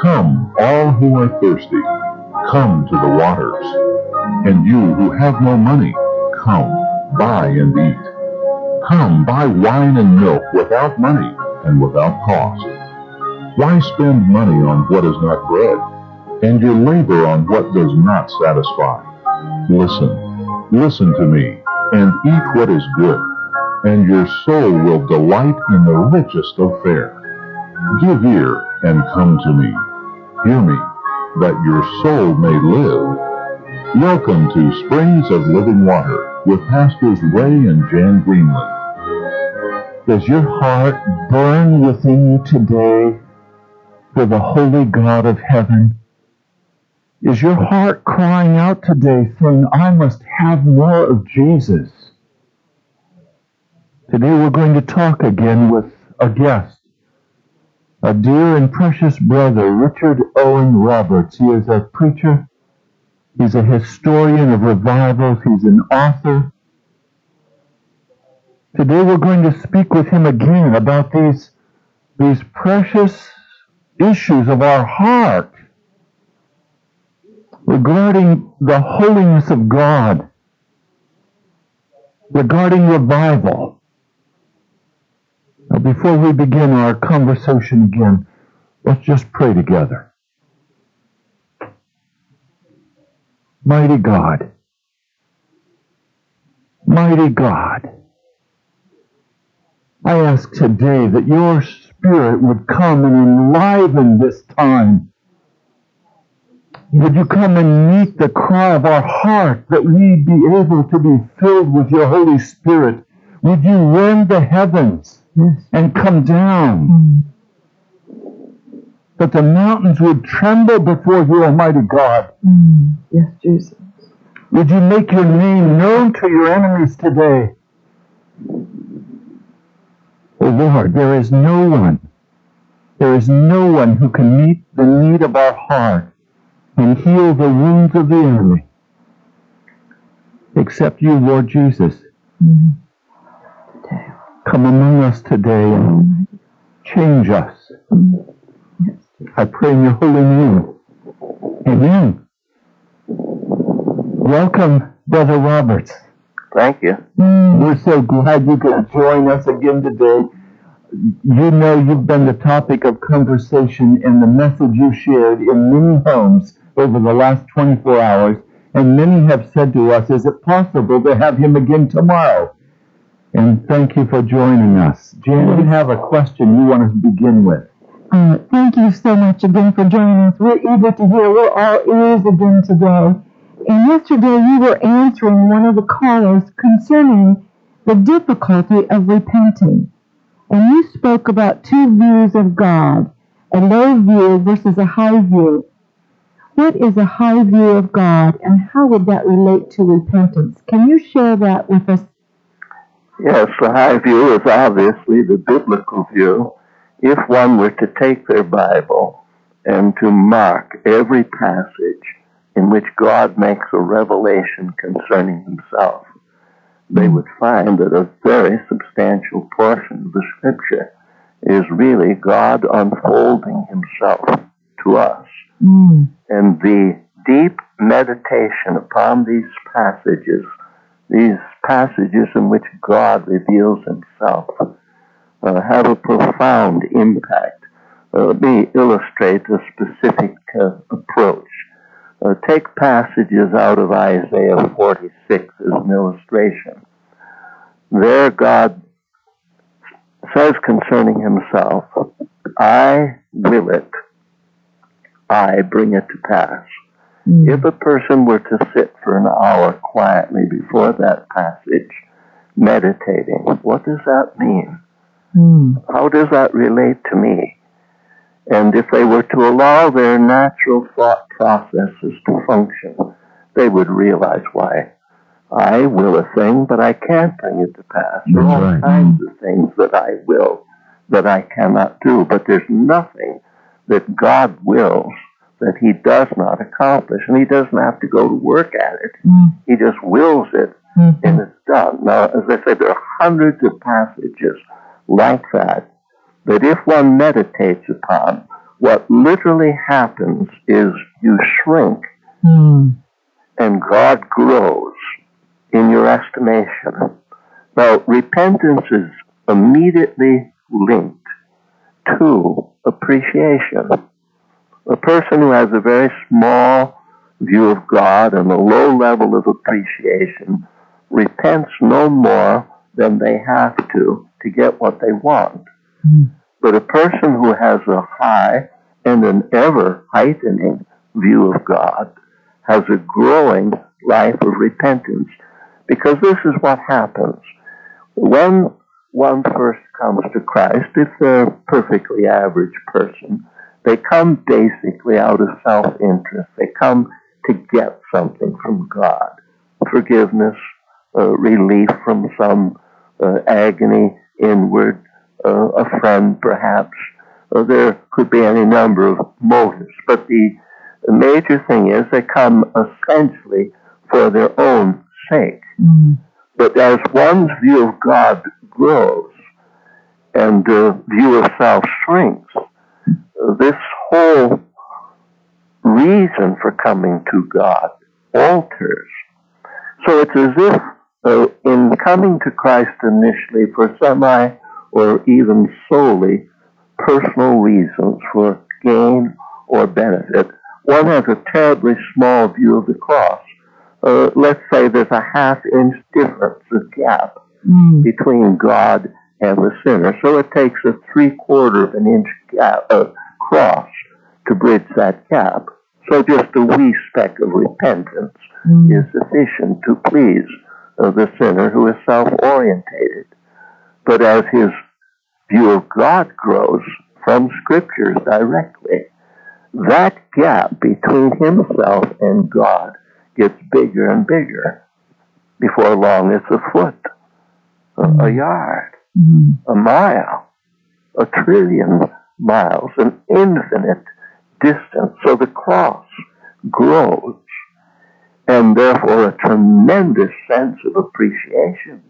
Come, all who are thirsty, come to the waters. And you who have no money, come, buy and eat. Come, buy wine and milk without money and without cost. Why spend money on what is not bread, and your labor on what does not satisfy? Listen, listen to me, and eat what is good, and your soul will delight in the richest of fare. Give ear and come to me. Hear me, that your soul may live. Welcome to Springs of Living Water with Pastors Ray and Jan Greenley. Does your heart burn within you today for the holy God of heaven? Is your heart crying out today saying, I must have more of Jesus? Today we're going to talk again with a guest a dear and precious brother, Richard Owen Roberts. He is a preacher. He's a historian of revivals. He's an author. Today we're going to speak with him again about these, these precious issues of our heart regarding the holiness of God, regarding revival. Now, before we begin our conversation again, let's just pray together. Mighty God, mighty God, I ask today that your Spirit would come and enliven this time. Would you come and meet the cry of our heart that we be able to be filled with your Holy Spirit? Would you rend the heavens and come down? Mm. That the mountains would tremble before you, Almighty God. Mm. Yes, Jesus. Would you make your name known to your enemies today? Oh Lord, there is no one, there is no one who can meet the need of our heart and heal the wounds of the enemy except you, Lord Jesus. Come among us today and change us. I pray in your holy name. Amen. Welcome, Brother Roberts. Thank you. We're so glad you could join us again today. You know you've been the topic of conversation in the message you shared in many homes over the last 24 hours, and many have said to us, is it possible to have him again tomorrow? And thank you for joining us. Jan, you have a question you want to begin with. Uh, thank you so much again for joining us. We're eager to hear. We're all ears again today. And yesterday you were answering one of the callers concerning the difficulty of repenting. And you spoke about two views of God, a low view versus a high view. What is a high view of God and how would that relate to repentance? Can you share that with us? Yes, the high view is obviously the biblical view. If one were to take their Bible and to mark every passage in which God makes a revelation concerning himself, they would find that a very substantial portion of the scripture is really God unfolding himself to us. Mm. And the deep meditation upon these passages, these passages in which God reveals himself, uh, have a profound impact. Uh, let me illustrate a specific uh, approach. Uh, take passages out of Isaiah 46 as an illustration. There, God says concerning himself, I will it, I bring it to pass. Mm. If a person were to sit for an hour quietly before that passage, meditating, what does that mean? Mm. How does that relate to me? And if they were to allow their natural thought processes to function, they would realize why. I will a thing, but I can't bring it to pass. There are all kinds of things that I will that I cannot do, but there's nothing that God wills that he does not accomplish. And he doesn't have to go to work at it. Mm. He just wills it Mhm. and it's done. Now, as I said, there are hundreds of passages like that, that if one meditates upon, what literally happens is you shrink Mm. and God grows in your estimation. Now, repentance is immediately linked to appreciation. A person who has a very small view of God and a low level of appreciation repents no more than they have to to get what they want. Mm. But a person who has a high and an ever heightening view of God has a growing life of repentance because this is what happens. When one first comes to Christ, if they're a perfectly average person, they come basically out of self-interest. They come to get something from God. Forgiveness, uh, relief from some uh, agony inward, uh, a friend perhaps. Uh, there could be any number of motives, but the, major thing is they come essentially for their own sake. Mm. But as one's view of God grows and the view of self shrinks, this whole reason for coming to God alters. So it's as if uh, in coming to Christ initially for semi or even solely personal reasons for gain or benefit, one has a terribly small view of the cross. Uh, let's say there's a half inch difference, a gap Mm. between God and the sinner. So it takes a three quarter of an inch gap, uh, cross to bridge that gap. So just a wee speck of repentance Mm. is sufficient to please uh, the sinner who is self-orientated. But as his view of God grows from scriptures directly, that gap between himself and God gets bigger and bigger. Before long, it's a foot, a, a yard, Mm. a mile, a trillion miles, an infinite distance. So the cross grows, and therefore a tremendous sense of appreciation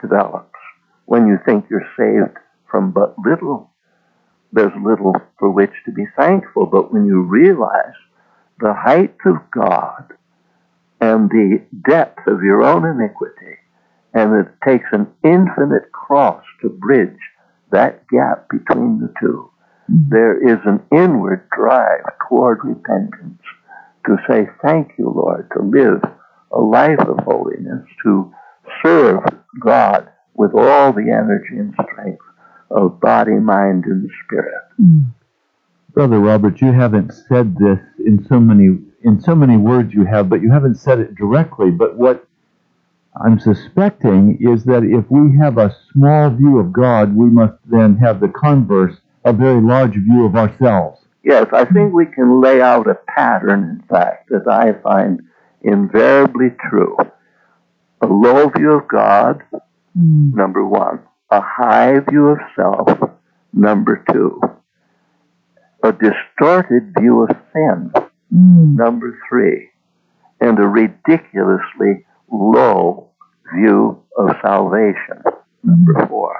develops. When you think you're saved from but little, there's little for which to be thankful. But when you realize the height of God and the depth of your own iniquity, and it takes an infinite cross to bridge that gap between the two. There is an inward drive toward repentance to say, Thank you, Lord, to live a life of holiness, to serve God with all the energy and strength of body, mind, and spirit. Mm. Brother Robert, you haven't said this in so many in so many words you have, but you haven't said it directly. But what I'm suspecting is that if we have a small view of God, we must then have the converse, a very large view of ourselves. Yes, I think we can lay out a pattern, in fact, that I find invariably true. A low view of God, Mm. number one. A high view of self, number two. A distorted view of sin, Mm. number three. And a ridiculously low view of salvation, number four.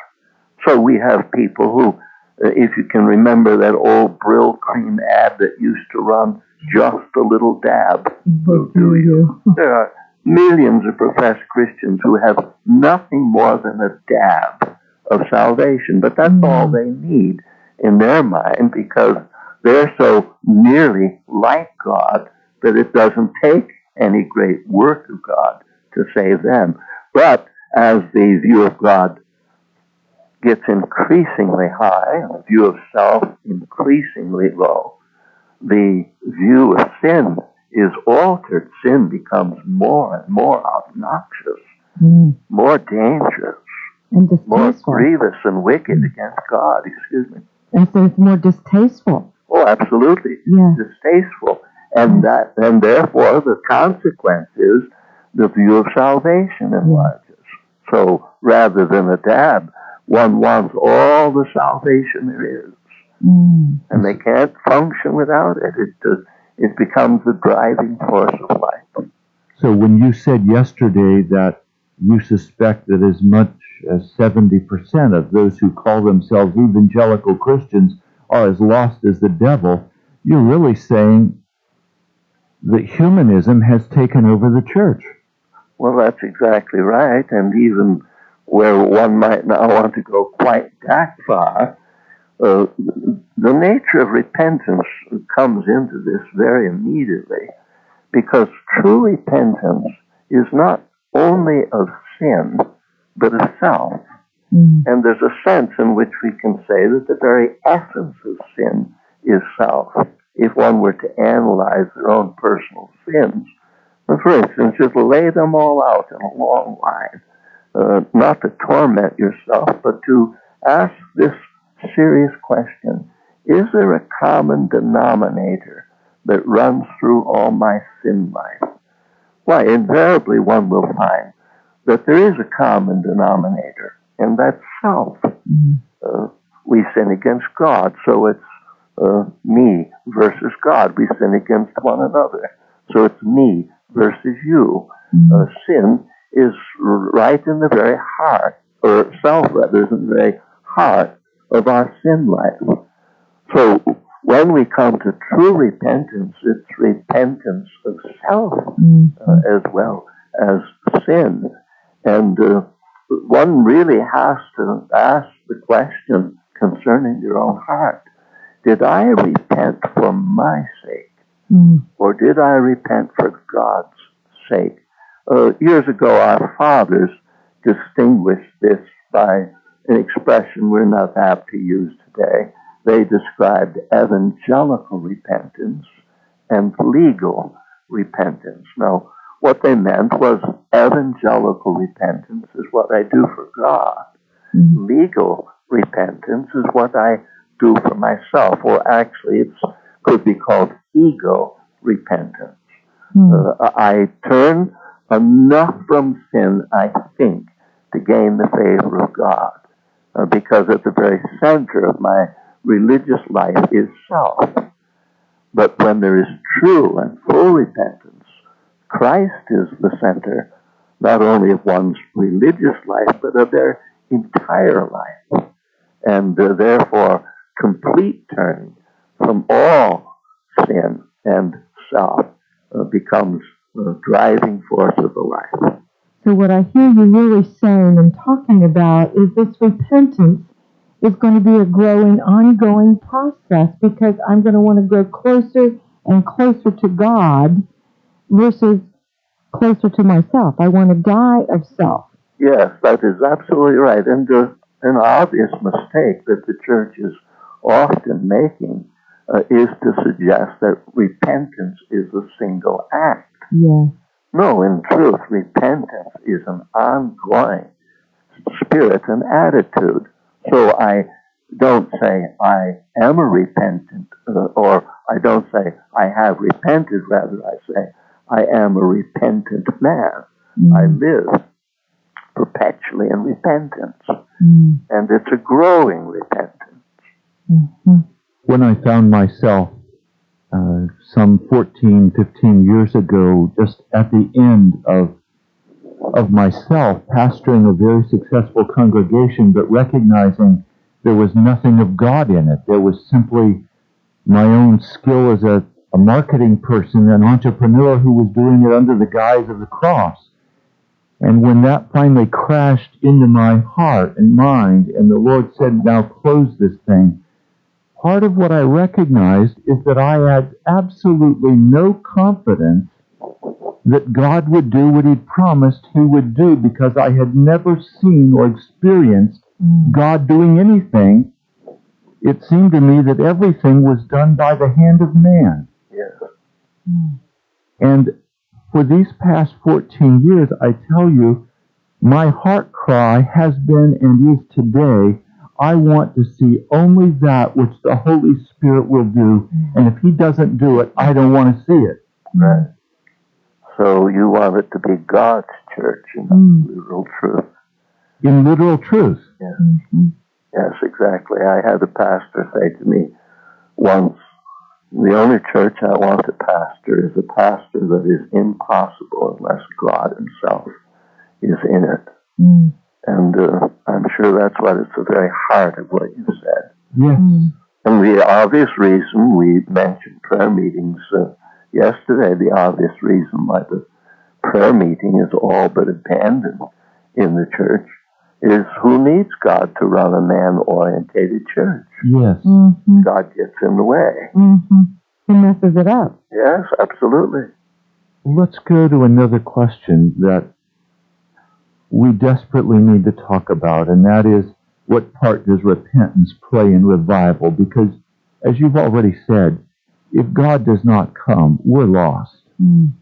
So we have people who, uh, if you can remember that old Brylcreem ad that used to run, just a little dab, do you? there are millions of professed Christians who have nothing more than a dab of salvation, but that's Mm. all they need in their mind because they're so nearly like God that it doesn't take any great work of God to save them. But as the view of God gets increasingly high, and the view of self increasingly low, the view of sin is altered. Sin becomes more and more obnoxious, Mm. more dangerous, And more grievous and wicked against God. Excuse me. And so it's more distasteful. Oh, absolutely Yeah. distasteful, and that, and therefore the consequence is the view of salvation enlarges. So rather than a dab, one wants all the salvation there is. Mm. and they can't function without it. It does, It becomes the driving force of life. So when you said yesterday that you suspect that as much as 70% of those who call themselves evangelical Christians are as lost as the devil, you're really saying that humanism has taken over the church. Well, that's exactly right. And even where one might not want to go quite that far, uh, the nature of repentance comes into this very immediately because true repentance is not only of sin, but of self. Mm. And there's a sense in which we can say that the very essence of sin is self. If one were to analyze their own personal sins, for instance, just lay them all out in a long line, uh, not to torment yourself, but to ask this serious question Is there a common denominator that runs through all my sin life? Why, invariably one will find that there is a common denominator, and that's self. Mm. Uh, we sin against God, so it's uh, me versus God. We sin against one another, so it's me versus you. Mm. Uh, sin is right in the very heart, or self rather, is in the very heart of our sin life. So when we come to true repentance, it's repentance of self Mm. uh, as well as sin. And uh, one really has to ask the question concerning your own heart. Did I repent for my sake? Mm. or did I repent for God's sake? Uh, years ago, our fathers distinguished this by an expression we're not apt to use today. They described evangelical repentance and legal repentance. Now, what they meant was evangelical repentance is what I do for God. Mm. Legal repentance is what I do for myself, or actually it could be called ego repentance. Mm. Uh, I turn enough from sin, I think, to gain the favor of God. Uh, because at the very center of my religious life is self. But when there is true and full repentance, Christ is the center not only of one's religious life, but of their entire life. And uh, therefore, complete turning from all sin and self uh, becomes the driving force of the life. So what I hear you really saying and talking about is this repentance is going to be a growing, ongoing process because I'm going to want to grow closer and closer to God versus closer to myself. I want to die of self. Yes, that is absolutely right. And uh, an obvious mistake that the church is often making uh, is to suggest that repentance is a single act. Yes. No, in truth, repentance is an ongoing spirit and attitude. So I don't say I am a repentant, uh, or I don't say I have repented. Rather, I say I am a repentant man. I Mm. live perpetually in repentance, Mm. and it's a growing repentance. Mhm. when I found myself uh, some 14, 15 years ago, just at the end of of myself, pastoring a very successful congregation, but recognizing there was nothing of God in it. There was simply my own skill as a, a marketing person, an entrepreneur who was doing it under the guise of the cross. And when that finally crashed into my heart and mind, and the Lord said, Now close this thing, part of what I recognized is that I had absolutely no confidence that God would do what He'd promised He would do because I had never seen or experienced Mm. God doing anything. It seemed to me that everything was done by the hand of man. Yes. And for these past 14 years, I tell you, my heart cry has been and is today, I want to see only that which the Holy Spirit will do. And if He doesn't do it, I don't want to see it. Right. So you want it to be God's church in Mm. literal truth. In literal truth. Mhm. Yes, exactly. I had a pastor say to me once, The only church I want to pastor is a pastor that is impossible unless God Himself is in it. Mm. And uh, I'm sure that's what it's the very heart of what you said. Yes. Mm. And the obvious reason we mentioned prayer meetings uh, yesterday, the obvious reason why the prayer meeting is all but abandoned in the church is who needs God to run a man orientated church? Yes. Mm-hmm. God gets in the way. Mm-hmm. He messes it up. Yes, absolutely. Let's go to another question that we desperately need to talk about, and that is what part does repentance play in revival? Because, as you've already said, if God does not come, we're lost. Mm.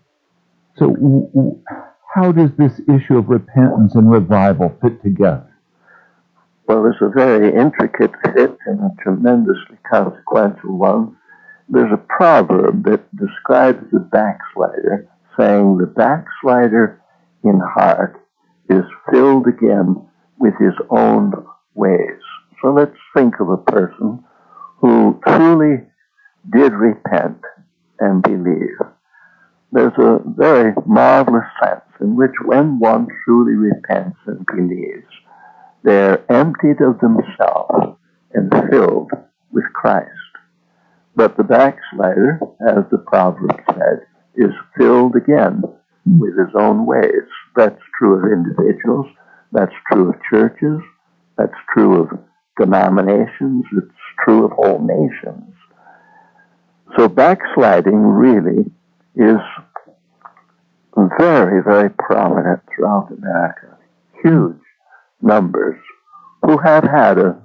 So, w- w- how does this issue of repentance and revival fit together? Well, it's a very intricate fit and a tremendously consequential one. There's a proverb that describes the backslider, saying, The backslider in heart is filled again with his own ways. So let's think of a person who truly did repent and believe. There's a very marvelous sense in which when one truly repents and believes, they're emptied of themselves and filled with Christ. But the backslider, as the proverb said, is filled again with his own ways. That's true of individuals. That's true of churches. That's true of denominations. It's true of whole nations. So backsliding really is very, very prominent throughout America. Huge numbers who have had a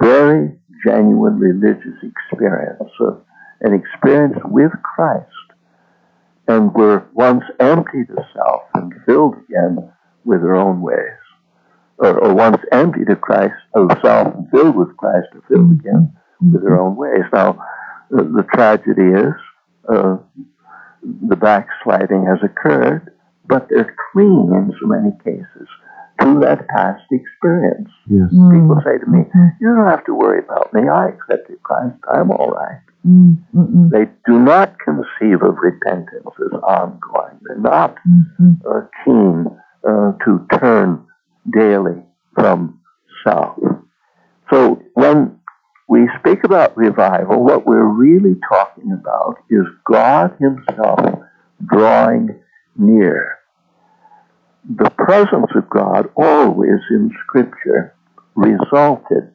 very genuine religious experience, uh, an experience with Christ, and were once emptied of self and filled again with their own ways. Or, or once emptied of Christ, of self and filled with Christ, are filled again with their own ways. Now, the, the tragedy is uh, the backsliding has occurred, but they're clinging in so many cases to that past experience. Yes. People say to me, You don't have to worry about me. I accepted Christ. I'm all right. Mm, mm, They do not conceive of repentance as ongoing. They're not mm, uh, keen uh, to turn daily from self. So when we speak about revival, what we're really talking about is God Himself drawing near. The presence of God always in Scripture resulted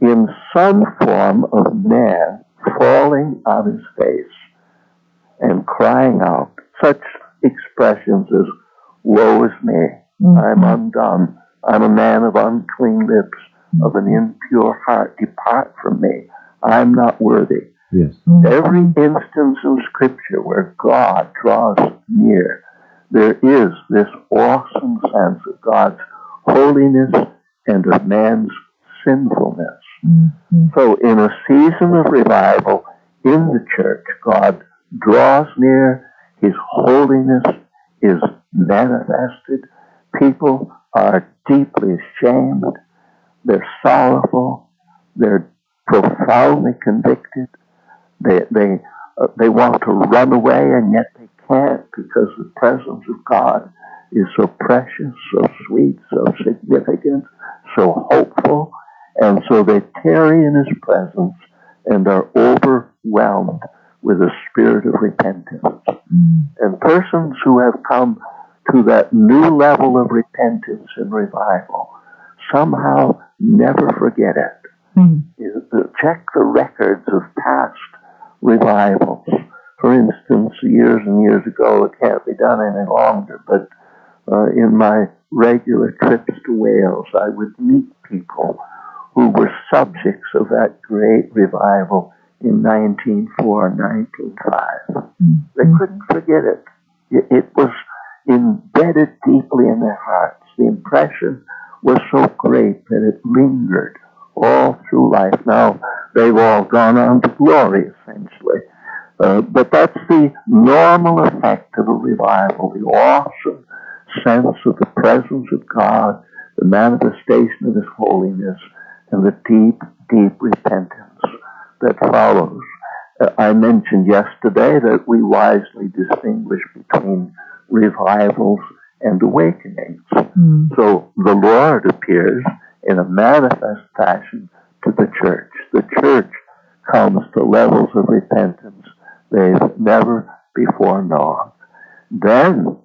in some form of man falling on his face and crying out. Such expressions as, Woe is me, mm-hmm. I'm undone, I'm a man of unclean lips, of an impure heart, depart from me, I'm not worthy. Yes. Every instance in Scripture where God draws near, there is this awesome sense of God's holiness and of man's sinfulness. Mm-hmm. So, in a season of revival in the church, God draws near, His holiness is manifested. People are deeply ashamed, they're sorrowful, they're profoundly convicted. They, they, uh, they want to run away, and yet they can't because the presence of God is so precious, so sweet, so significant, so hopeful. And so they tarry in his presence and are overwhelmed with a spirit of repentance. And persons who have come to that new level of repentance and revival somehow never forget it. mm, know, Check the records of past revivals. For instance, years and years ago, it can't be done any longer, but uh, in my regular trips to Wales, I would meet people who were subjects of that great revival in 1904 and 1905. They couldn't forget. It, it was embedded deeply in their hearts. The impression was so great that it lingered all through life. Now, they've all gone on to glory, essentially. Uh, but that's the normal effect of a revival, the awesome sense of the presence of God, the manifestation of His holiness, and the deep, deep repentance that follows. Uh, I mentioned yesterday that we wisely distinguish between revivals and awakenings. Mm. So the Lord appears in a manifest fashion to the church. The church comes to levels of repentance they've never before known. Then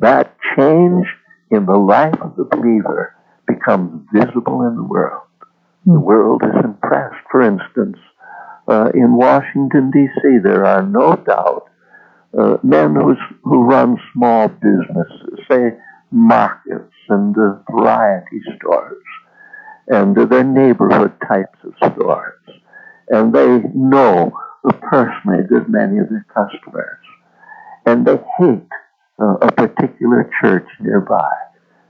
that change in the life of the believer becomes visible in the world. The Hmm. world is impressed. For instance, uh, in Washington, D.C., there are no doubt uh, men who's, who run small businesses, say markets and uh, variety stores, and uh, they're neighborhood types of stores. And they know personally a good many of their customers. And they hate uh, a particular church nearby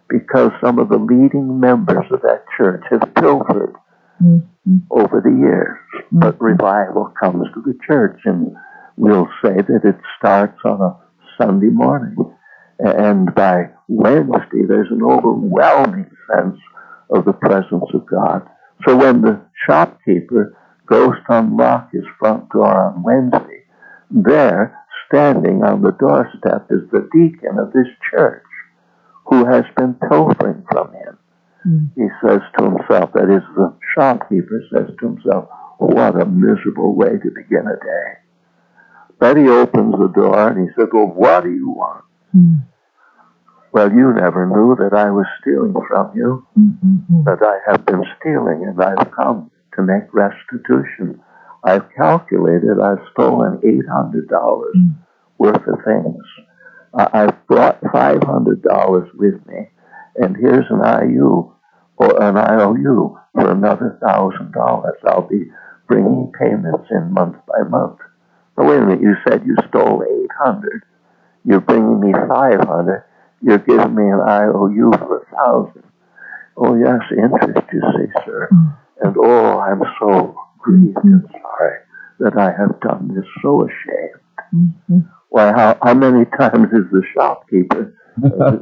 because some of the leading members of that church have pilfered Mm. over the years. But revival comes to the church, and we'll say that it starts on a Sunday morning. And by Wednesday, there's an overwhelming sense of the presence of God. So when the shopkeeper goes to unlock his front door on Wednesday, there, standing on the doorstep, is the deacon of this church who has been pilfering from him. Mm. He says to himself, that is, the shopkeeper says to himself, what a miserable way to begin a day. He opens the door and he says, well, what do you want? Mm. Well, you never knew that I was stealing from you, Mm, mm, mm. that I have been stealing, and I've come to make restitution. I've calculated I've stolen $800 worth of things. I- I've brought $500 with me, and here's an IU or an IOU for another $1,000. I'll be bringing payments in month by month. Now, wait a minute, you said you stole 800 You're bringing me 500 You're giving me an IOU for a 1000 Oh, yes, interest, you see, sir. And oh, I'm so grieved and sorry that I have done this, so ashamed. Why, how, how many times is the shopkeeper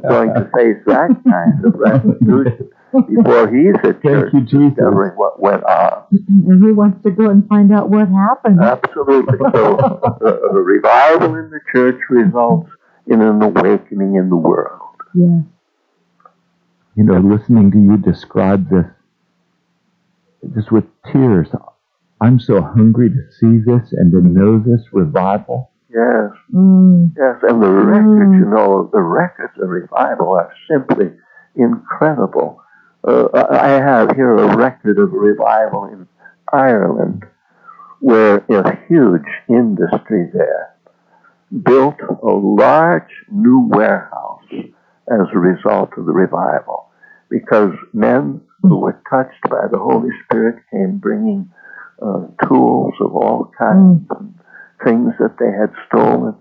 going to face that kind of restitution before he's at Thank church you, Jesus. discovering what went on? And he wants to go and find out what happened. Absolutely. So, uh, a revival in the church results in an awakening in the world. Yes. you know, listening to you describe this just with tears. I'm so hungry to see this and to know this revival. Yes, Mm. yes. And the records, you know, the records of revival are simply incredible. Uh, I have here a record of revival in Ireland where a huge industry there built a large new warehouse as a result of the revival because men who were touched by the Holy Spirit came bringing uh, tools of all kinds and things that they had stolen.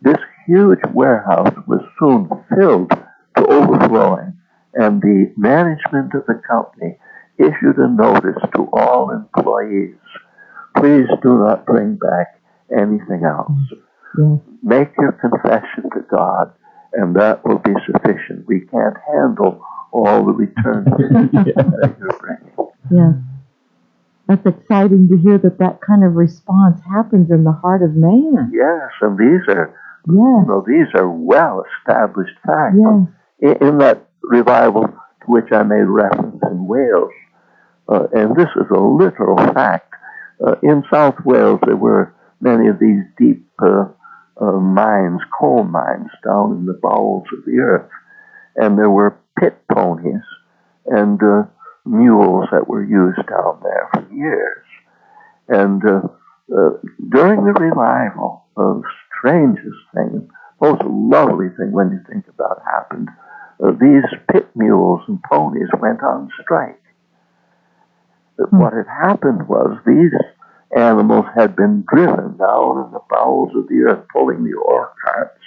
This huge warehouse was soon filled to overflowing, and the management of the company issued a notice to all employees please do not bring back anything else. Yes. Make your confession to God, and that will be sufficient. We can't handle all the returns that you're bringing. Yes. That's exciting to hear that that kind of response happens in the heart of man. Yes, and these are, you know, these are well established facts. Yes. In, in that revival to which I made reference in Wales, uh, and this is a literal fact. Uh, in South Wales, there were many of these deep uh, uh, mines, coal mines, down in the bowels of the earth, and there were pit ponies and uh, mules that were used down there for years. And uh, during the revival, the strangest thing, most lovely thing when you think about it happened, these pit mules and ponies went on strike. But What had happened was these animals had been driven down in the bowels of the earth, pulling the ore carts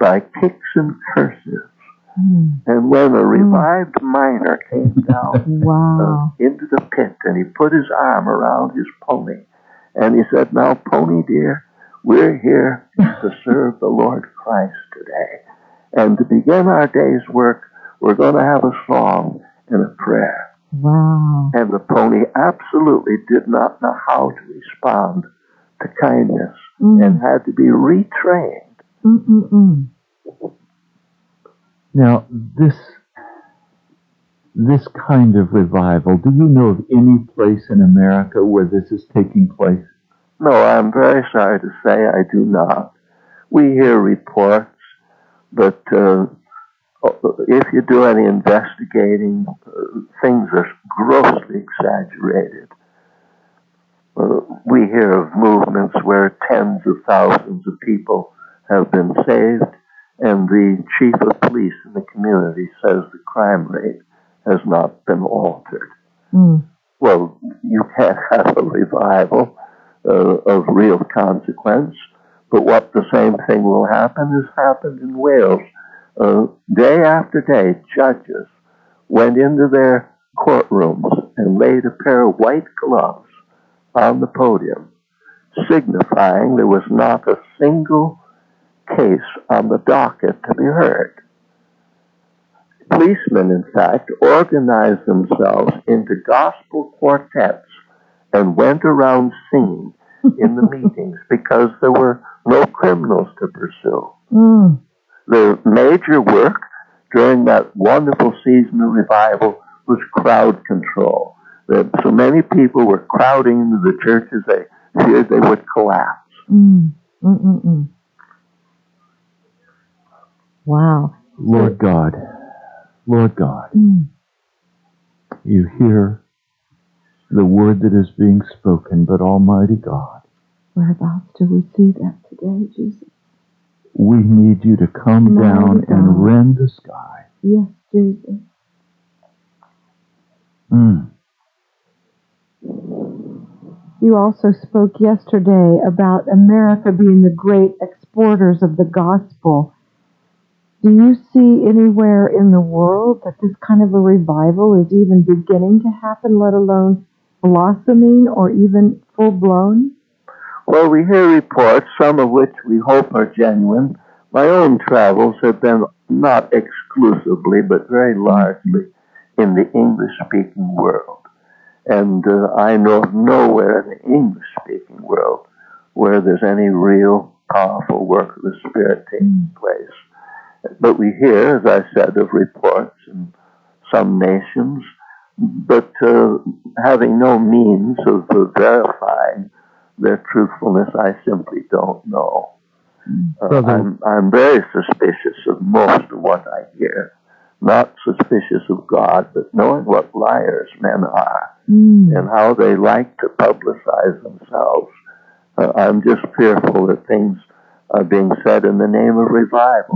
by kicks and curses. Mm. And when a revived miner came down uh, into the pit and he put his arm around his pony and he said, Now, pony dear, we're here to serve the Lord Christ today. And to begin our day's work, we're going to have a song and a prayer. Wow. And the pony absolutely did not know how to respond to kindness Mm. and had to be retrained. Mm-mm-mm. Now, this this kind of revival, do you know of any place in America where this is taking place? No, I'm very sorry to say I do not. We hear reports, but uh, if you do any investigating, uh, things are grossly exaggerated. Uh, we hear of movements where tens of thousands of people have been saved, and the chief of police in the community says the crime rate has not been altered. Mm. Well, you can't have a revival uh, of real consequence, but what the same thing will happen has happened in Wales. Uh, day after day, judges went into their courtrooms and laid a pair of white gloves on the podium, signifying there was not a single case on the docket to be heard. Policemen, in fact, organized themselves into gospel quartets and went around singing in the meetings because there were no criminals to pursue. Mm. The major work during that wonderful season of revival was crowd control. That so many people were crowding into the churches they feared they would collapse. Mm. Mm-mm-mm. Wow. Lord God, Lord God, Mm. you hear the word that is being spoken, but Almighty God, We're about to receive that today, Jesus. we need you to come Mighty down God. and rend the sky. Yes, Jesus. Mm. You also spoke yesterday about America being the great exporters of the gospel. Do you see anywhere in the world that this kind of a revival is even beginning to happen, let alone blossoming or even full blown? Well, we hear reports, some of which we hope are genuine. My own travels have been not exclusively, but very largely in the English speaking world. And uh, I know of nowhere in the English speaking world where there's any real powerful work of the Spirit taking place. But we hear, as I said, of reports in some nations, but uh, having no means of uh, verifying their truthfulness, I simply don't know. Uh, I'm, I'm very suspicious of most of what I hear. Not suspicious of God, but knowing what liars men are Mm. and how they like to publicize themselves. Uh, I'm just fearful that things are being said in the name of revival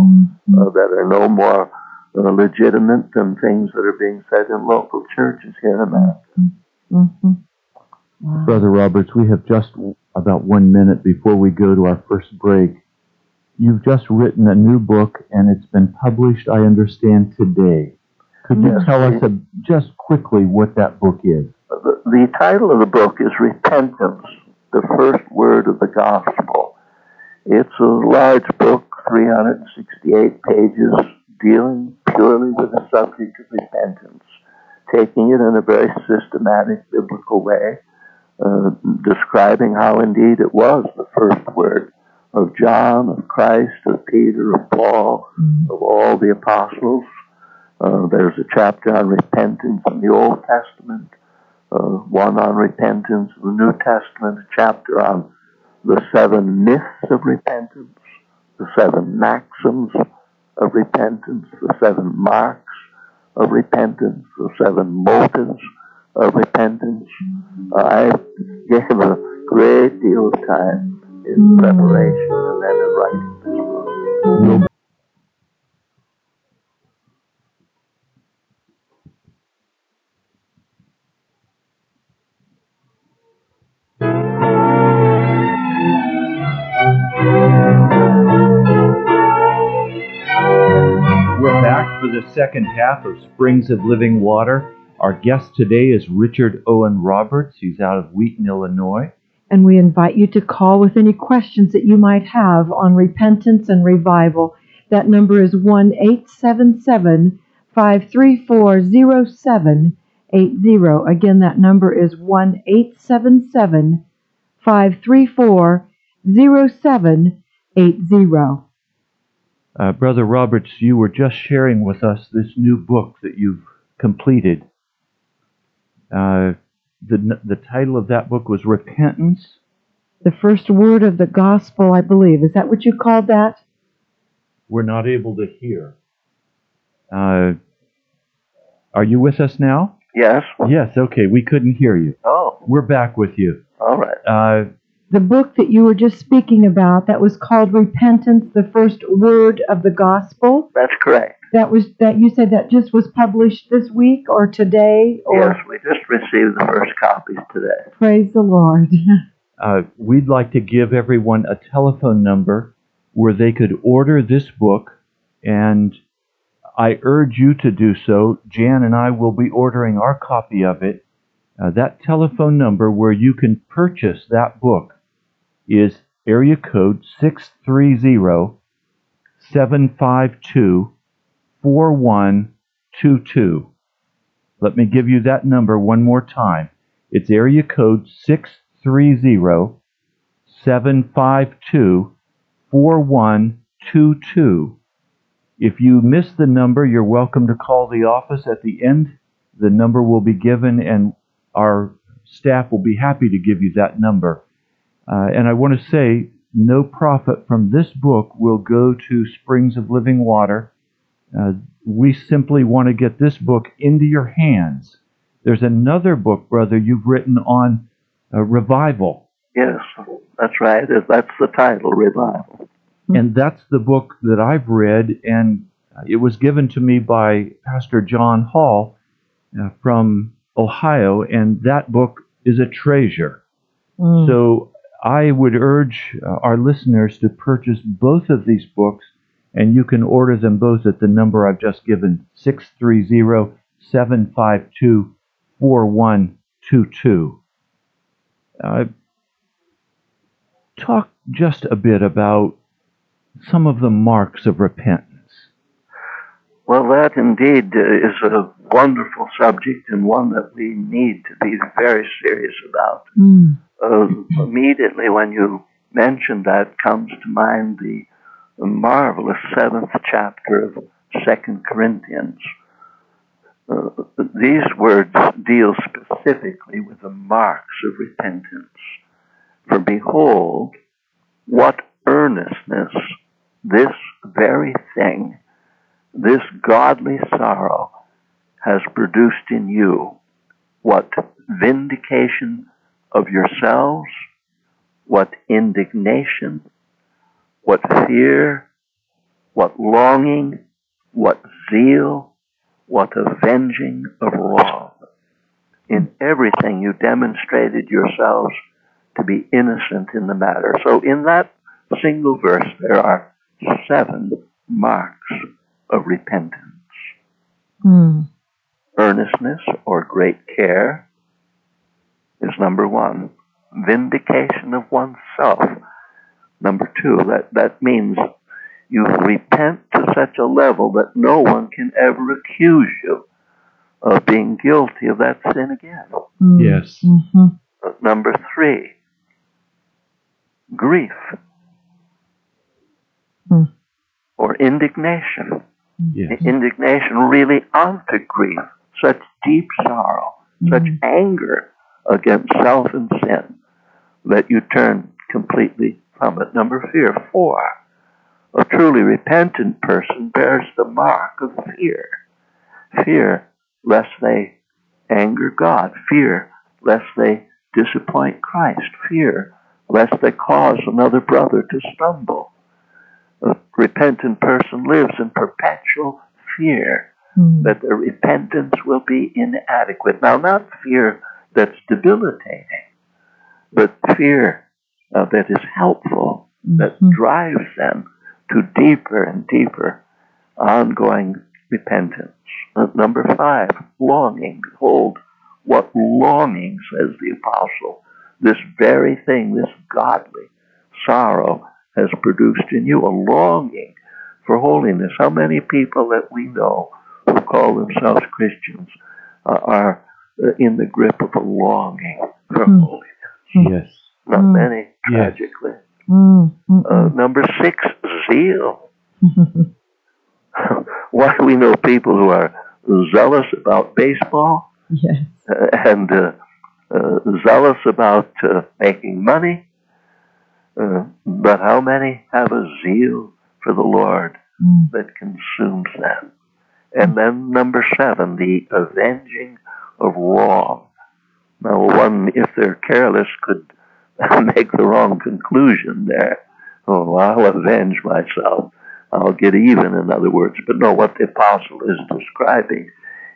Mm. that are no more uh, legitimate than things that are being said in local churches here in America. Mm-hmm. Wow. Brother Roberts, we have just about one minute before we go to our first break. You've just written a new book and it's been published, I understand, today. Could you Yes. tell us uh just quickly what that book is? The, the title of the book is Repentance, the First Word of the Gospel. It's a large book, 368 pages, dealing purely with the subject of repentance, taking it in a very systematic biblical way, uh, describing how indeed it was the first word of John, of Christ, of Peter, of Paul, Mm. of all the apostles. Uh, there's a chapter on repentance in the Old Testament, uh, one on repentance in the New Testament, a chapter on the seven myths of repentance, the seven maxims of repentance, the seven marks of repentance, the seven motives of repentance. I gave a great deal of time in preparation and then in writing this book. For the second half of Springs of Living Water. Our guest today is Richard Owen Roberts. He's out of Wheaton, Illinois. And we invite you to call with any questions that you might have on repentance and revival. That number is 1 877 534 0780. Again, that number is 1 877 534 0780. Uh, Brother Roberts, you were just sharing with us this new book that you've completed. Uh, the, the title of that book was Repentance. The first word of the gospel, I believe. Is that what you called that? We're not able to hear. Uh, are you with us now? Yes? Yes, okay. We couldn't hear you. Oh, We're back with you. all right. The book that you were just speaking about, that was called Repentance, the first work of the gospel. That's correct. That was that you said that just was published this week or today or Yes, we just received the first copies today. praise the Lord. uh, we'd like to give everyone a telephone number where they could order this book, and I urge you to do so. Jan and I will be ordering our copy of it. Uh, that telephone number where you can purchase that book is area code 630 752 4122. Let me give you that number one more time. It's area code 630 752 4122. If you miss the number, you're welcome to call the office at the end. The number will be given, and our staff will be happy to give you that number. Uh, and I want to say no profit from this book will go to Springs of Living Water. Uh, we simply want to get this book into your hands. There's another book, brother, you've written on uh, revival. Yes, that's right. That's the title, Revival. And that's the book that I've read, and it was given to me by Pastor John Hall uh, from Ohio, and that book is a treasure. Mm. So I would urge uh, our listeners to purchase both of these books, and you can order them both at the number I've just given 630 752 4122. Uh, Talk just a bit about some of the marks of repentance. Well, that indeed uh, is a wonderful subject and one that we need to be very serious about. Mm. Uh, immediately when you mention that comes to mind the, marvelous seventh chapter of Second Corinthians. Uh, these words deal specifically with the marks of repentance. For behold, what earnestness this very thing, this godly sorrow, has produced in you. What vindication of yourselves, what indignation, what fear, what longing, what zeal, what avenging of wrong. In everything you demonstrated yourselves to be innocent in the matter. So in that single verse there are seven marks of repentance. Mm. Earnestness or great care is number one. Vindication of oneself. Number two, that, that means you repent to such a level that no one can ever accuse you of being guilty of that sin again. Mm. Yes. hmm Number three, grief Hmm. or indignation. Yes. Indignation really onto grief, such deep sorrow, such Mhm. anger against self and sin that you turn completely from it. Number fear, four, a truly repentant person bears the mark of fear. Fear lest they anger God. Fear lest they disappoint Christ. Fear lest they cause another brother to stumble. A repentant person lives in perpetual fear Mm. that their repentance will be inadequate. Now, not fear that's debilitating, but fear uh, that is helpful, that Mhm. drives them to deeper and deeper ongoing repentance. Number five, longing. Behold, what longing, says the apostle. This very thing, this godly sorrow has produced in you a longing for holiness. How many people that we know who call themselves Christians uh, are in the grip of a longing for Hmm. holiness? Yes. not Mm. many, tragically. Mm, mm, Uh, number six, zeal. Why do we know people who are zealous about baseball yes. uh, and uh, uh, zealous about uh, making money? Uh, but how many have a zeal for the Lord Mm, that consumes them? And then number seven, the avenging of wrong. Now, one, if they're careless, could make the wrong conclusion there. Oh, I'll avenge myself. I'll get even, in other words. But no, what the apostle is describing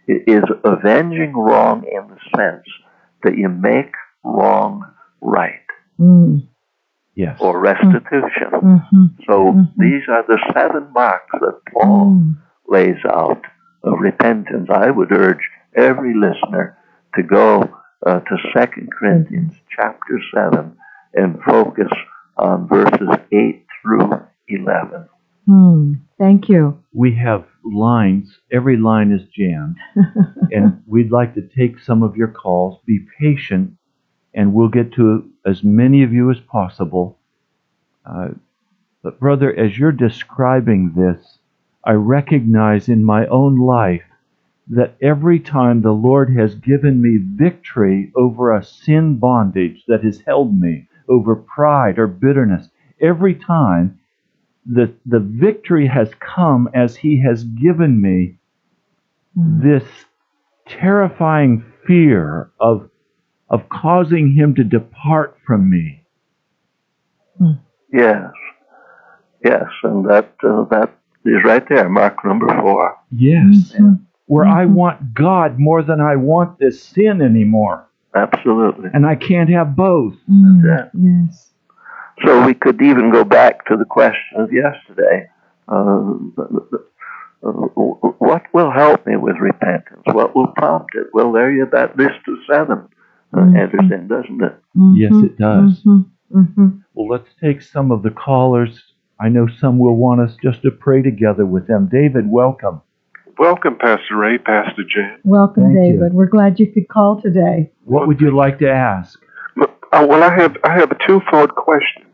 is avenging wrong in the sense that you make wrong right mm, Yes. or restitution. mhm, So Mhm. these are the seven marks that Paul mm. lays out of repentance. I would urge every listener to go uh, to Second Corinthians chapter 7 and focus on verses 8 through 11. Mm, thank you. we have lines. Every line is jammed. and we'd like to take some of your calls. Be patient, and we'll get to as many of you as possible. Uh, but, brother, as you're describing this, I recognize in my own life that every time the Lord has given me victory over a sin bondage that has held me, over pride or bitterness, every time the, the victory has come as He has given me this terrifying fear of of causing him to depart from me. Yes. Yes, and that uh, that is right there, mark number 4. Yes. mhm, Where I Mhm. want God more than I want this sin anymore. Absolutely. And I can't have both. mm, That's Yes. So we could even go back to the question of yesterday. Uh, uh, what will help me with repentance? What will prompt it? Well, there you that list of seven uh, Mhm. enters in, doesn't it? Yes, Mhm, it does. mhm, mhm. Well, let's take some of the callers. I know some will want us just to pray together with them. David, welcome. Welcome, Pastor Ray, Pastor Jan. Welcome, Thank you. David. We're glad you could call today. What would you like to ask? Uh, well, I have I have a twofold question.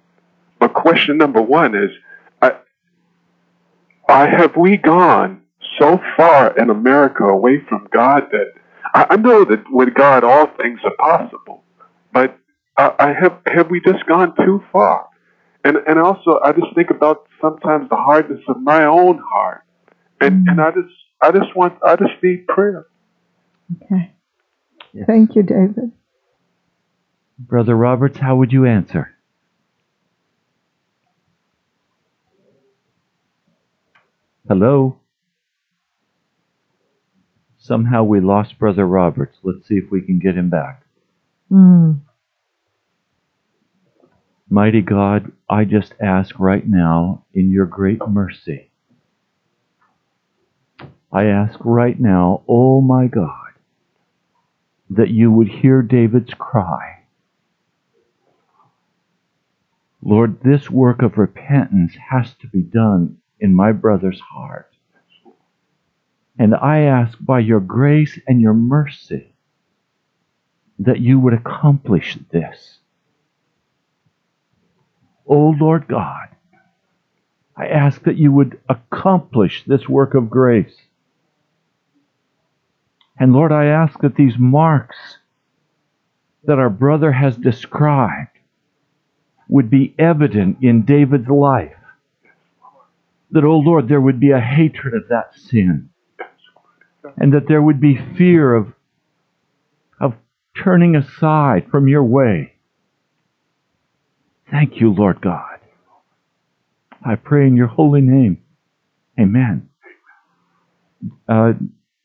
But question number one is, I, I have we gone so far in America away from God that I, I know that with God all things are possible, but I, I have have we just gone too far? And and also I just think about sometimes the hardness of my own heart, and and I just I just want I just need prayer. Okay. Yes. Thank you, David. Brother Roberts, how would you answer? Hello? Somehow we lost Brother Roberts. Let's see if we can get him back. Mm, Mighty God, I just ask right now in your great mercy. I ask right now, oh my God, that you would hear David's cry. Lord, this work of repentance has to be done in my brother's heart. And I ask by your grace and your mercy that you would accomplish this. O Lord God, I ask that you would accomplish this work of grace. And Lord, I ask that these marks that our brother has described would be evident in David's life. That, oh Lord, there would be a hatred of that sin. And that there would be fear of, of turning aside from your way. Thank you, Lord God. I pray in your holy name. Amen. Uh,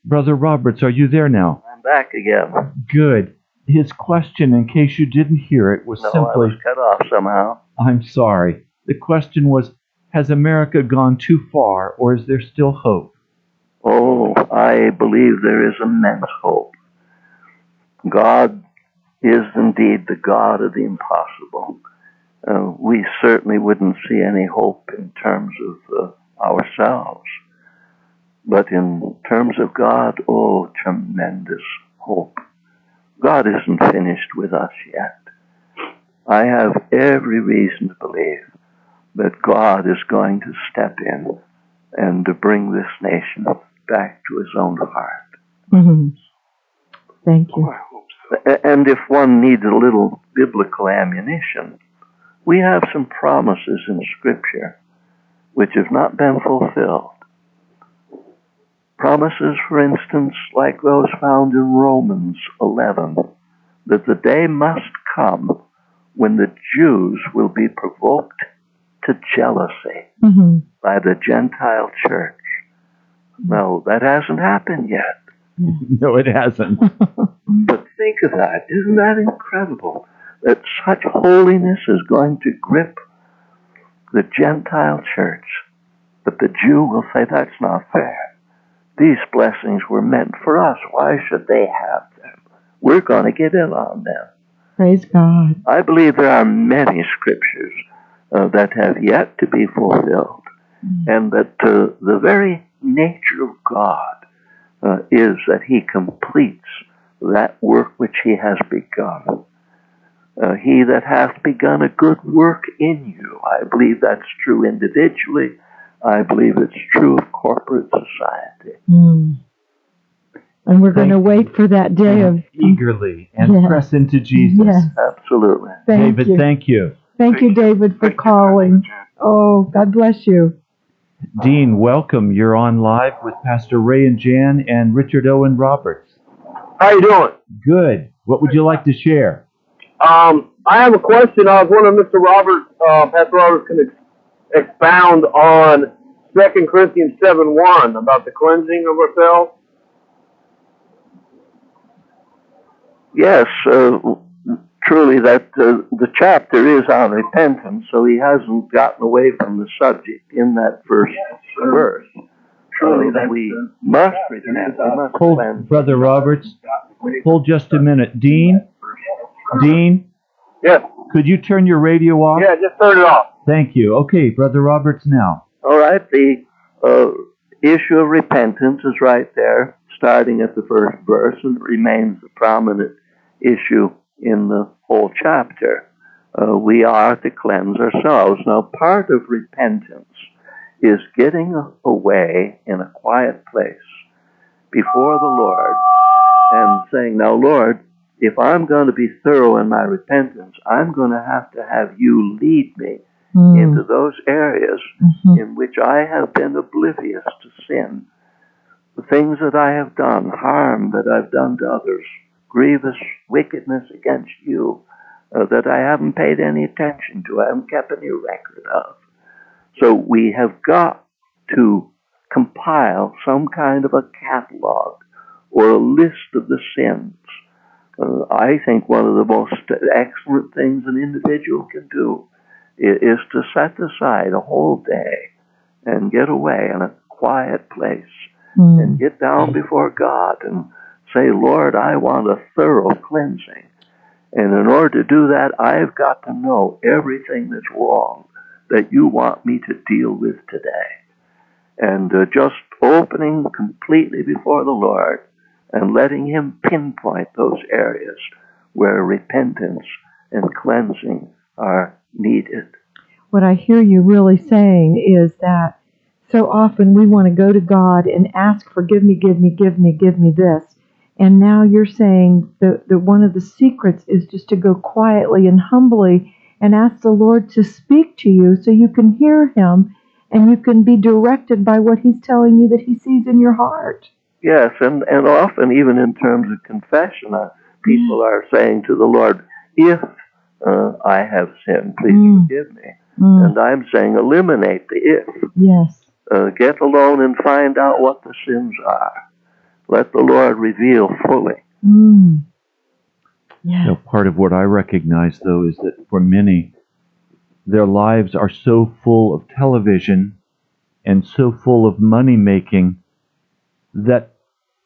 Brother Roberts, are you there now? I'm back again. Good. His question, in case you didn't hear it, was No, I simply was cut off somehow. I'm sorry. The question was Has America gone too far, or is there still hope? Oh, I believe there is immense hope. God is indeed the God of the impossible. Uh, we certainly wouldn't see any hope in terms of uh, ourselves. But in terms of God, oh, tremendous hope. God isn't finished with us yet. I have every reason to believe that God is going to step in and to bring this nation back to his own heart. hmm Thank Oh, you. I hope so. And if one needs a little biblical ammunition, we have some promises in Scripture which have not been fulfilled. Promises, for instance, like those found in Romans 11, that the day must come when the Jews will be provoked to jealousy hmm by the Gentile church. No, that hasn't happened yet. No, it hasn't. But think of that. Isn't that incredible? That such holiness is going to grip the Gentile church. But the Jew will say, that's not fair. These blessings were meant for us. Why should they have them? We're going to get in on them. Praise God. I believe there are many scriptures uh, that have yet to be fulfilled, and that uh, the very nature of God uh, is that He completes that work which He has begun. Uh, he that hath begun a good work in you. I believe that's true individually. I believe it's true of corporate society. Mm. And we're going to wait for that day of. Eagerly and Yes. press into Jesus. Yes. Absolutely. Thank David, you. thank you. Thank you, David, for Thank you, calling. Oh, God bless you. Dean, welcome. You're on live with Pastor Ray and Jan and Richard Owen Roberts. How are you doing? Good. What would you like to share? Um, I have a question. I was wondering, Mr. Roberts, uh, Pastor Roberts, can ex- expound on Second Corinthians seven one about the cleansing of ourselves. Yes, uh, truly, that uh, the chapter is on repentance, so he hasn't gotten away from the subject in that first verse. Truly, that we must repent, we must Hold, cleanse. Brother Roberts. Hold just a minute. Dean? Dean, Yes. could you turn your radio off? Yeah, just turn it off. Thank you. Okay, Brother Roberts now. All right, the uh, issue of repentance is right there, starting at the first verse, and remains a prominent issue in the whole chapter. Uh, we are to cleanse ourselves. Now, part of repentance is getting away in a quiet place before the Lord and saying, Now, Lord, if I'm going to be thorough in my repentance, I'm going to have to have you lead me Mm. into those areas Mhm. in which I have been oblivious to sin. The things that I have done, harm that I've done to others, grievous wickedness against you uh, that I haven't paid any attention to, I haven't kept any record of. So we have got to compile some kind of a catalog or a list of the sins. Uh, I think one of the most excellent things an individual can do is to set aside a whole day and get away in a quiet place Mm. and get down before God and say, Lord, I want a thorough cleansing. And in order to do that, I've got to know everything that's wrong that you want me to deal with today. And uh, just opening completely before the Lord and letting Him pinpoint those areas where repentance and cleansing are needed. What I hear you really saying is that so often we want to go to God and ask, forgive me, give me, give me, give me this. And now you're saying that, that one of the secrets is just to go quietly and humbly and ask the Lord to speak to you so you can hear Him and you can be directed by what He's telling you that He sees in your heart. Yes, and, and often even in terms of confession, uh, people are saying to the Lord, if uh, I have sinned, please Mm. forgive me. Mm, And I'm saying eliminate the if. yes. Uh, get alone and find out what the sins are. Let the Lord reveal fully. Mm. Yes. You know, part of what I recognize, though, is that for many, their lives are so full of television and so full of money making that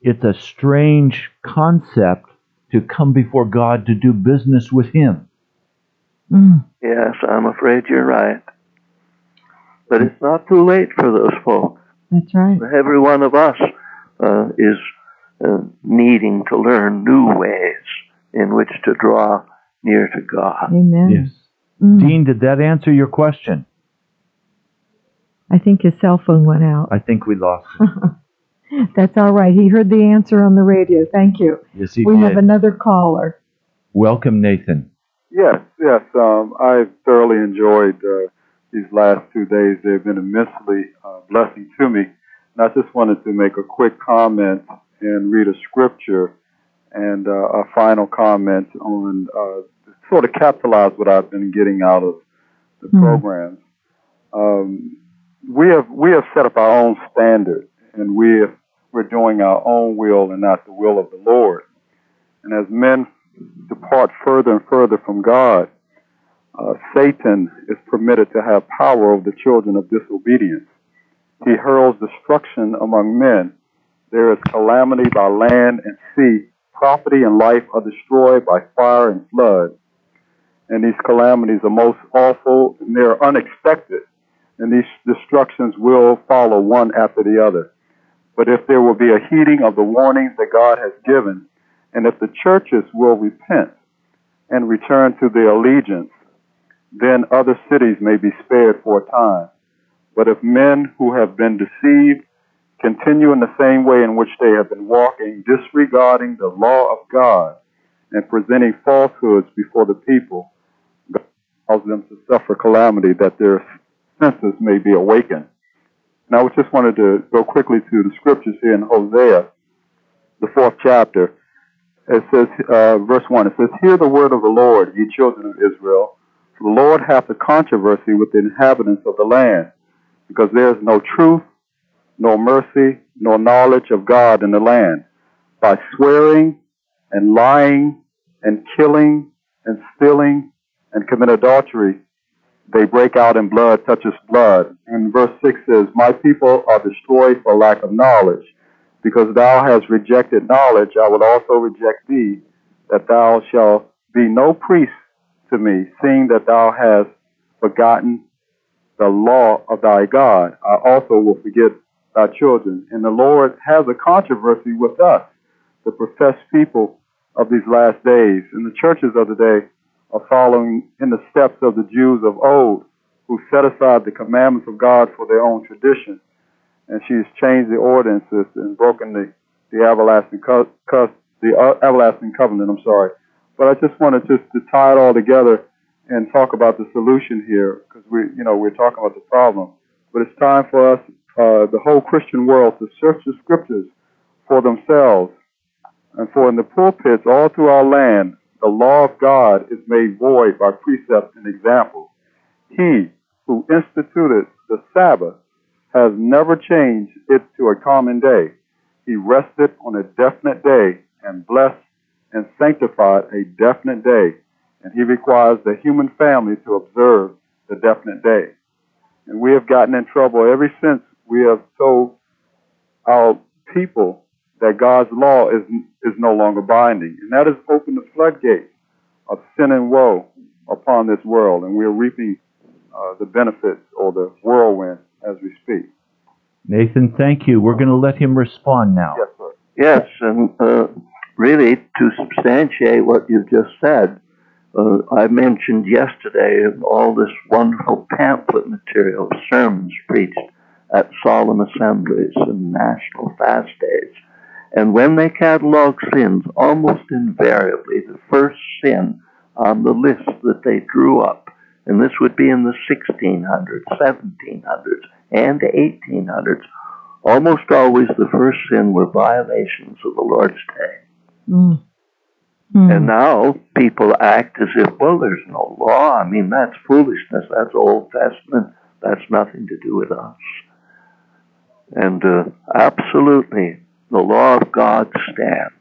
it's a strange concept to come before God to do business with Him. Mm. Yes, I'm afraid you're right. But it's not too late for those folks. That's right. Every one of us uh, is uh, needing to learn new ways in which to draw near to God. Amen. Yes. Mm. Dean, did that answer your question? I think his cell phone went out. I think we lost. That's all right. He heard the answer on the radio. Thank you. Yes, he we did. have another caller. Welcome, Nathan. Yes, yes. Um, I've thoroughly enjoyed uh, these last two days. They've been immensely uh, blessing to me. And I just wanted to make a quick comment and read a scripture and uh, a final comment on uh, sort of capitalize what I've been getting out of the Hmm. programs. Um, we have we have set up our own standard, and we have, we're doing our own will and not the will of the Lord. And as men depart further and further from God, uh, Satan is permitted to have power over the children of disobedience. He hurls destruction among men. There is calamity by land and sea. Property and life are destroyed by fire and flood. And these calamities are most awful and they're unexpected. And these destructions will follow one after the other. But if there will be a heeding of the warnings that God has given, and if the churches will repent and return to their allegiance, then other cities may be spared for a time. But if men who have been deceived continue in the same way in which they have been walking, disregarding the law of God and presenting falsehoods before the people, God allows them to suffer calamity that their senses may be awakened. Now, I just wanted to go quickly to the scriptures here in Hosea, the fourth chapter. It says, uh, verse 1, it says, Hear the word of the Lord, ye children of Israel. For the Lord hath a controversy with the inhabitants of the land, because there is no truth, nor mercy, nor knowledge of God in the land. By swearing and lying and killing and stealing and commit adultery, they break out in blood touches blood. And verse 6 says, My people are destroyed for lack of knowledge. Because thou hast rejected knowledge, I will also reject thee, that thou shalt be no priest to me, seeing that thou hast forgotten the law of thy God. I also will forget thy children. And the Lord has a controversy with us, the professed people of these last days. And the churches of the day are following in the steps of the Jews of old, who set aside the commandments of God for their own tradition. And she's changed the ordinances and broken the, the everlasting co- co- the uh, everlasting covenant. I'm sorry, but I just wanted just to tie it all together and talk about the solution here because we, you know, we're talking about the problem, but it's time for us, uh, the whole Christian world, to search the scriptures for themselves, and for in the pulpits all through our land, the law of God is made void by precept and example. He who instituted the Sabbath has never changed it to a common day. He rested on a definite day and blessed and sanctified a definite day. And he requires the human family to observe the definite day. And we have gotten in trouble ever since we have told our people that God's law is, is no longer binding. And that has opened the floodgates of sin and woe upon this world. And we're reaping uh, the benefits or the whirlwind as we speak. Nathan, thank you. We're going to let him respond now. Yes, sir. Yes, and uh, really to substantiate what you've just said, uh, I mentioned yesterday all this wonderful pamphlet material, sermons preached at solemn assemblies and national fast days. And when they catalog sins, almost invariably the first sin on the list that they drew up, and this would be in the 1600s, 1700s, and the 1800s, almost always the first sin were violations of the Lord's Day. Mm. Mm. And now people act as if, well, there's no law. I mean, that's foolishness. That's Old Testament. That's nothing to do with us. And uh, absolutely, the law of God stands.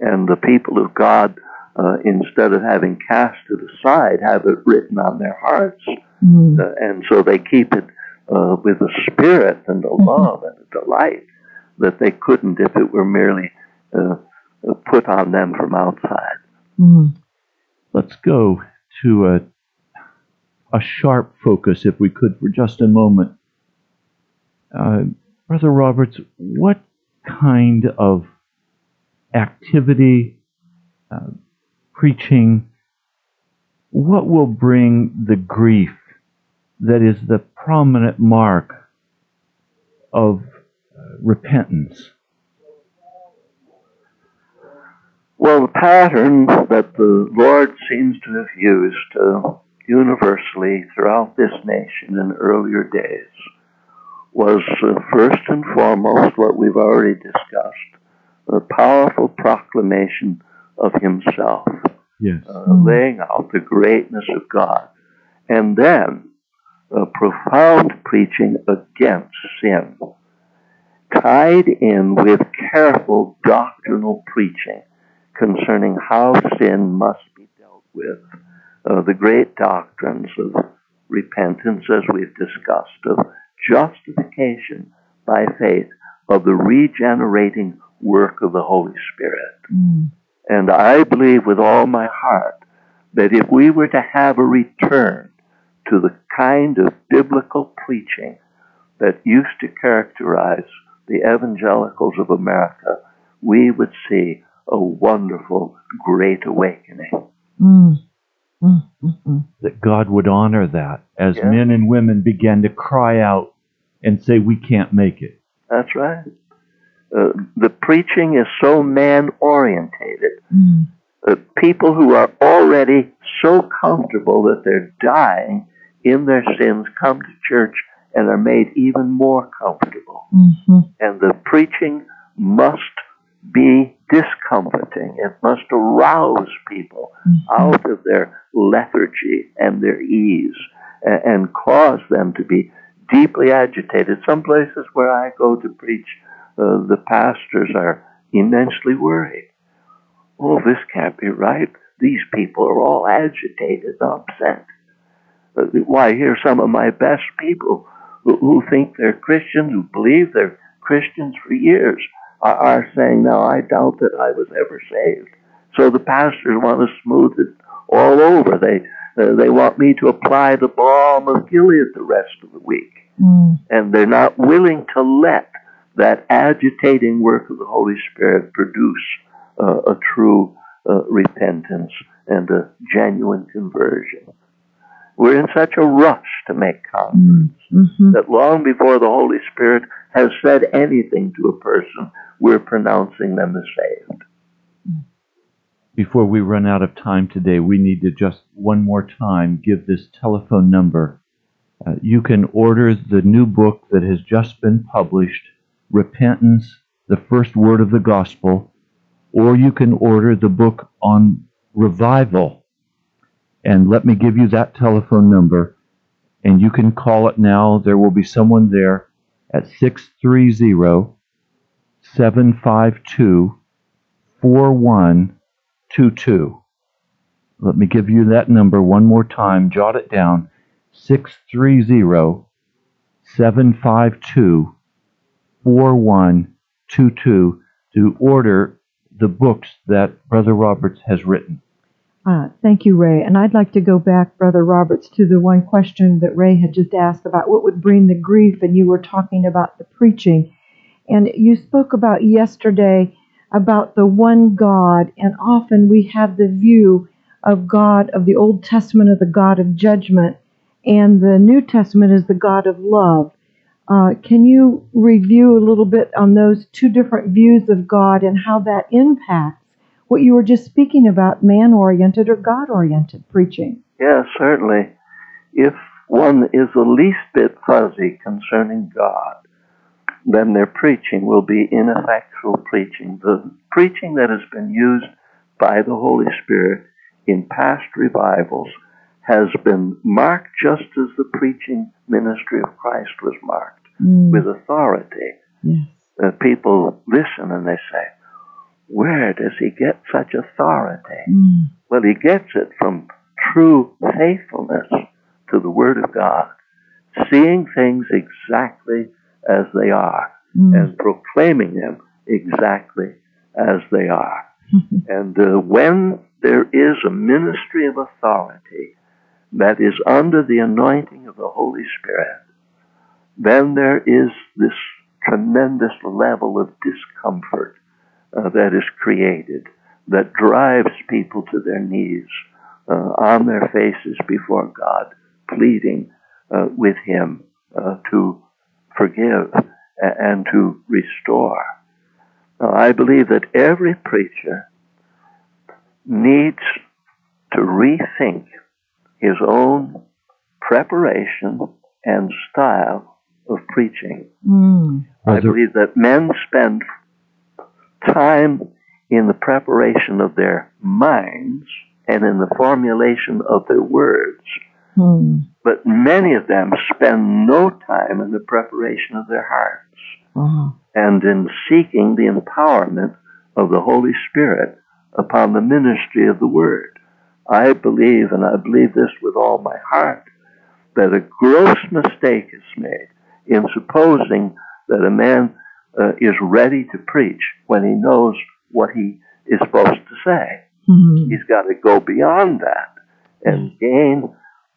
And the people of God, uh, instead of having cast it aside, have it written on their hearts. Mm. Uh, and so they keep it uh, with a spirit and a love and a delight that they couldn't if it were merely uh, put on them from outside. Mm. Let's go to a, a sharp focus, if we could, for just a moment. Uh, Brother Roberts, what kind of activity, uh, preaching, what will bring the grief that is the prominent mark of repentance? Well, the pattern that the Lord seems to have used uh, universally throughout this nation in earlier days was uh, first and foremost what we've already discussed the powerful proclamation of Himself, Yes. uh, laying out the greatness of God, and then a profound preaching against sin, tied in with careful doctrinal preaching concerning how sin must be dealt with. Uh, the great doctrines of repentance, as we've discussed, of justification by faith, of the regenerating work of the Holy Spirit. Mm. And I believe with all my heart that if we were to have a return to the kind of biblical preaching that used to characterize the evangelicals of America, we would see a wonderful great awakening. Mm. Mm. Mm. Mm. that God would honor that as Yeah. men and women began to cry out and say, We can't make it. That's right. Uh, the preaching is so man orientated. Mm. Uh, people who are already so comfortable that they're dying in their sins come to church and are made even more comfortable. Mhm. And the preaching must be discomforting. It must arouse people out of their lethargy and their ease and, and cause them to be deeply agitated. Some places where I go to preach, uh, the pastors are immensely worried. Oh, this can't be right. These people are all agitated, upset. Why, here's some of my best people who, who think they're Christians, who believe they're Christians for years, are, are saying, now I doubt that I was ever saved. So the pastors want to smooth it all over. They, uh, they want me to apply the balm of Gilead the rest of the week. Mm. And they're not willing to let that agitating work of the Holy Spirit produce uh, a true uh, repentance and a genuine conversion. We're in such a rush to make converts Mhm. that long before the Holy Spirit has said anything to a person, we're pronouncing them as saved. Before we run out of time today, we need to just one more time give this telephone number. Uh, you can order the new book that has just been published, Repentance, the First Work of the Gospel, or you can order the book on revival. And let me give you that telephone number, and you can call it now. There will be someone there at 630 752 4122. Let me give you that number one more time. Jot it down 630 752 4122 to order the books that Brother Roberts has written. Uh, thank you, Ray. And I'd like to go back, Brother Roberts, to the one question that Ray had just asked about what would bring the grief, and you were talking about the preaching. And you spoke about yesterday about the one God, and often we have the view of God of the Old Testament as the God of judgment, and the New Testament is the God of love. Uh, can you review a little bit on those two different views of God and how that impacts what you were just speaking about, man oriented or God oriented preaching? Yes, certainly. If one is the least bit fuzzy concerning God, then their preaching will be ineffectual preaching. The preaching that has been used by the Holy Spirit in past revivals has been marked just as the preaching ministry of Christ was marked, Mm, with authority. yes. Uh, people listen and they say, Where does he get such authority? Mm, Well, he gets it from true faithfulness to the Word of God, seeing things exactly as they are mm, and proclaiming them exactly as they are. and uh, when there is a ministry of authority that is under the anointing of the Holy Spirit, then there is this tremendous level of discomfort uh, that is created that drives people to their knees uh, on their faces before God, pleading uh, with Him uh, to forgive and to restore. Now, I believe that every preacher needs to rethink his own preparation and style of preaching. Mm. I believe that men spend time in the preparation of their minds and in the formulation of their words, Mm. but many of them spend no time in the preparation of their hearts Wow. and in seeking the empowerment of the Holy Spirit upon the ministry of the Word. I believe, and I believe this with all my heart, that a gross mistake is made in supposing that a man uh, is ready to preach when he knows what he is supposed to say. Mm. He's got to go beyond that and gain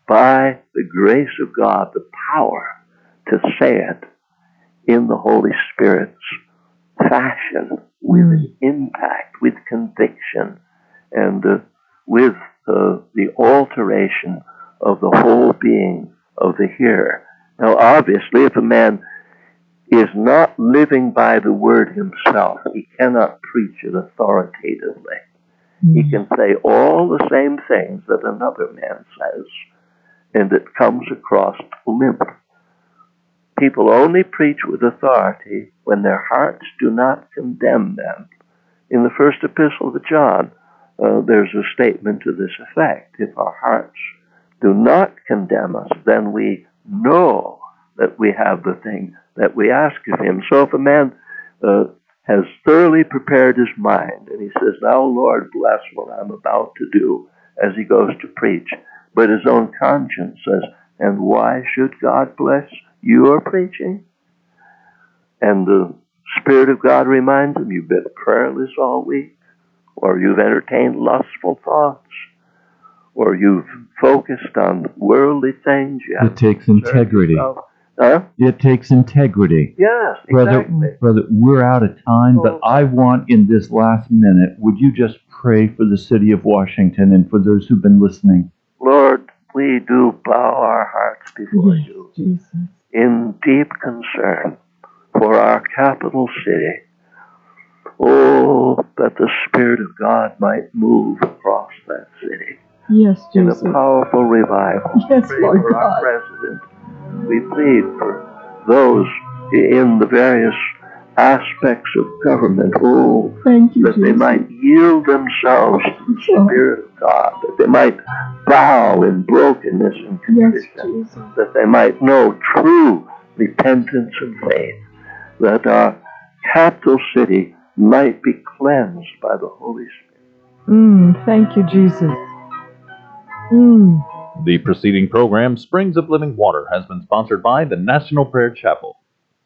by the grace of God the power to say it in the Holy Spirit's fashion with an impact, with conviction, and uh, with uh, the alteration of the whole being of the hearer. Now, obviously, if a man is not living by the word himself, he cannot preach it authoritatively. He can say all the same things that another man says, and it comes across limp. People only preach with authority when their hearts do not condemn them. In the first epistle to John, uh, there's a statement to this effect. If our hearts do not condemn us, then we know that we have the thing that we ask of him. So if a man uh, has thoroughly prepared his mind and he says, Now, Lord, bless what I'm about to do as he goes to preach, but his own conscience says, And why should God bless your preaching? And the Spirit of God reminds him, You've been prayerless all week, or you've entertained lustful thoughts, or you've focused on worldly things. You It takes integrity. yourself. Huh? It takes integrity. Yes, Brother, exactly. brother, we're out of time, but oh. I want in this last minute, would you just pray for the city of Washington and for those who've been listening? Lord, we do bow our hearts before Yes, you Jesus. in deep concern for our capital city. Oh, that the Spirit of God might move across that city Yes, in a powerful revival. Yes, Pray Lord for our God. president. We plead for those in the various aspects of government. Oh, Thank you, that they might yield themselves to the Spirit of God, that they might bow in brokenness and Yes, contrition, Jesus. that they might know true repentance and faith, that our capital city might be cleansed by the Holy Spirit. Mm, thank you, Jesus. Mm. The preceding program, Springs of Living Water, has been sponsored by the National Prayer Chapel.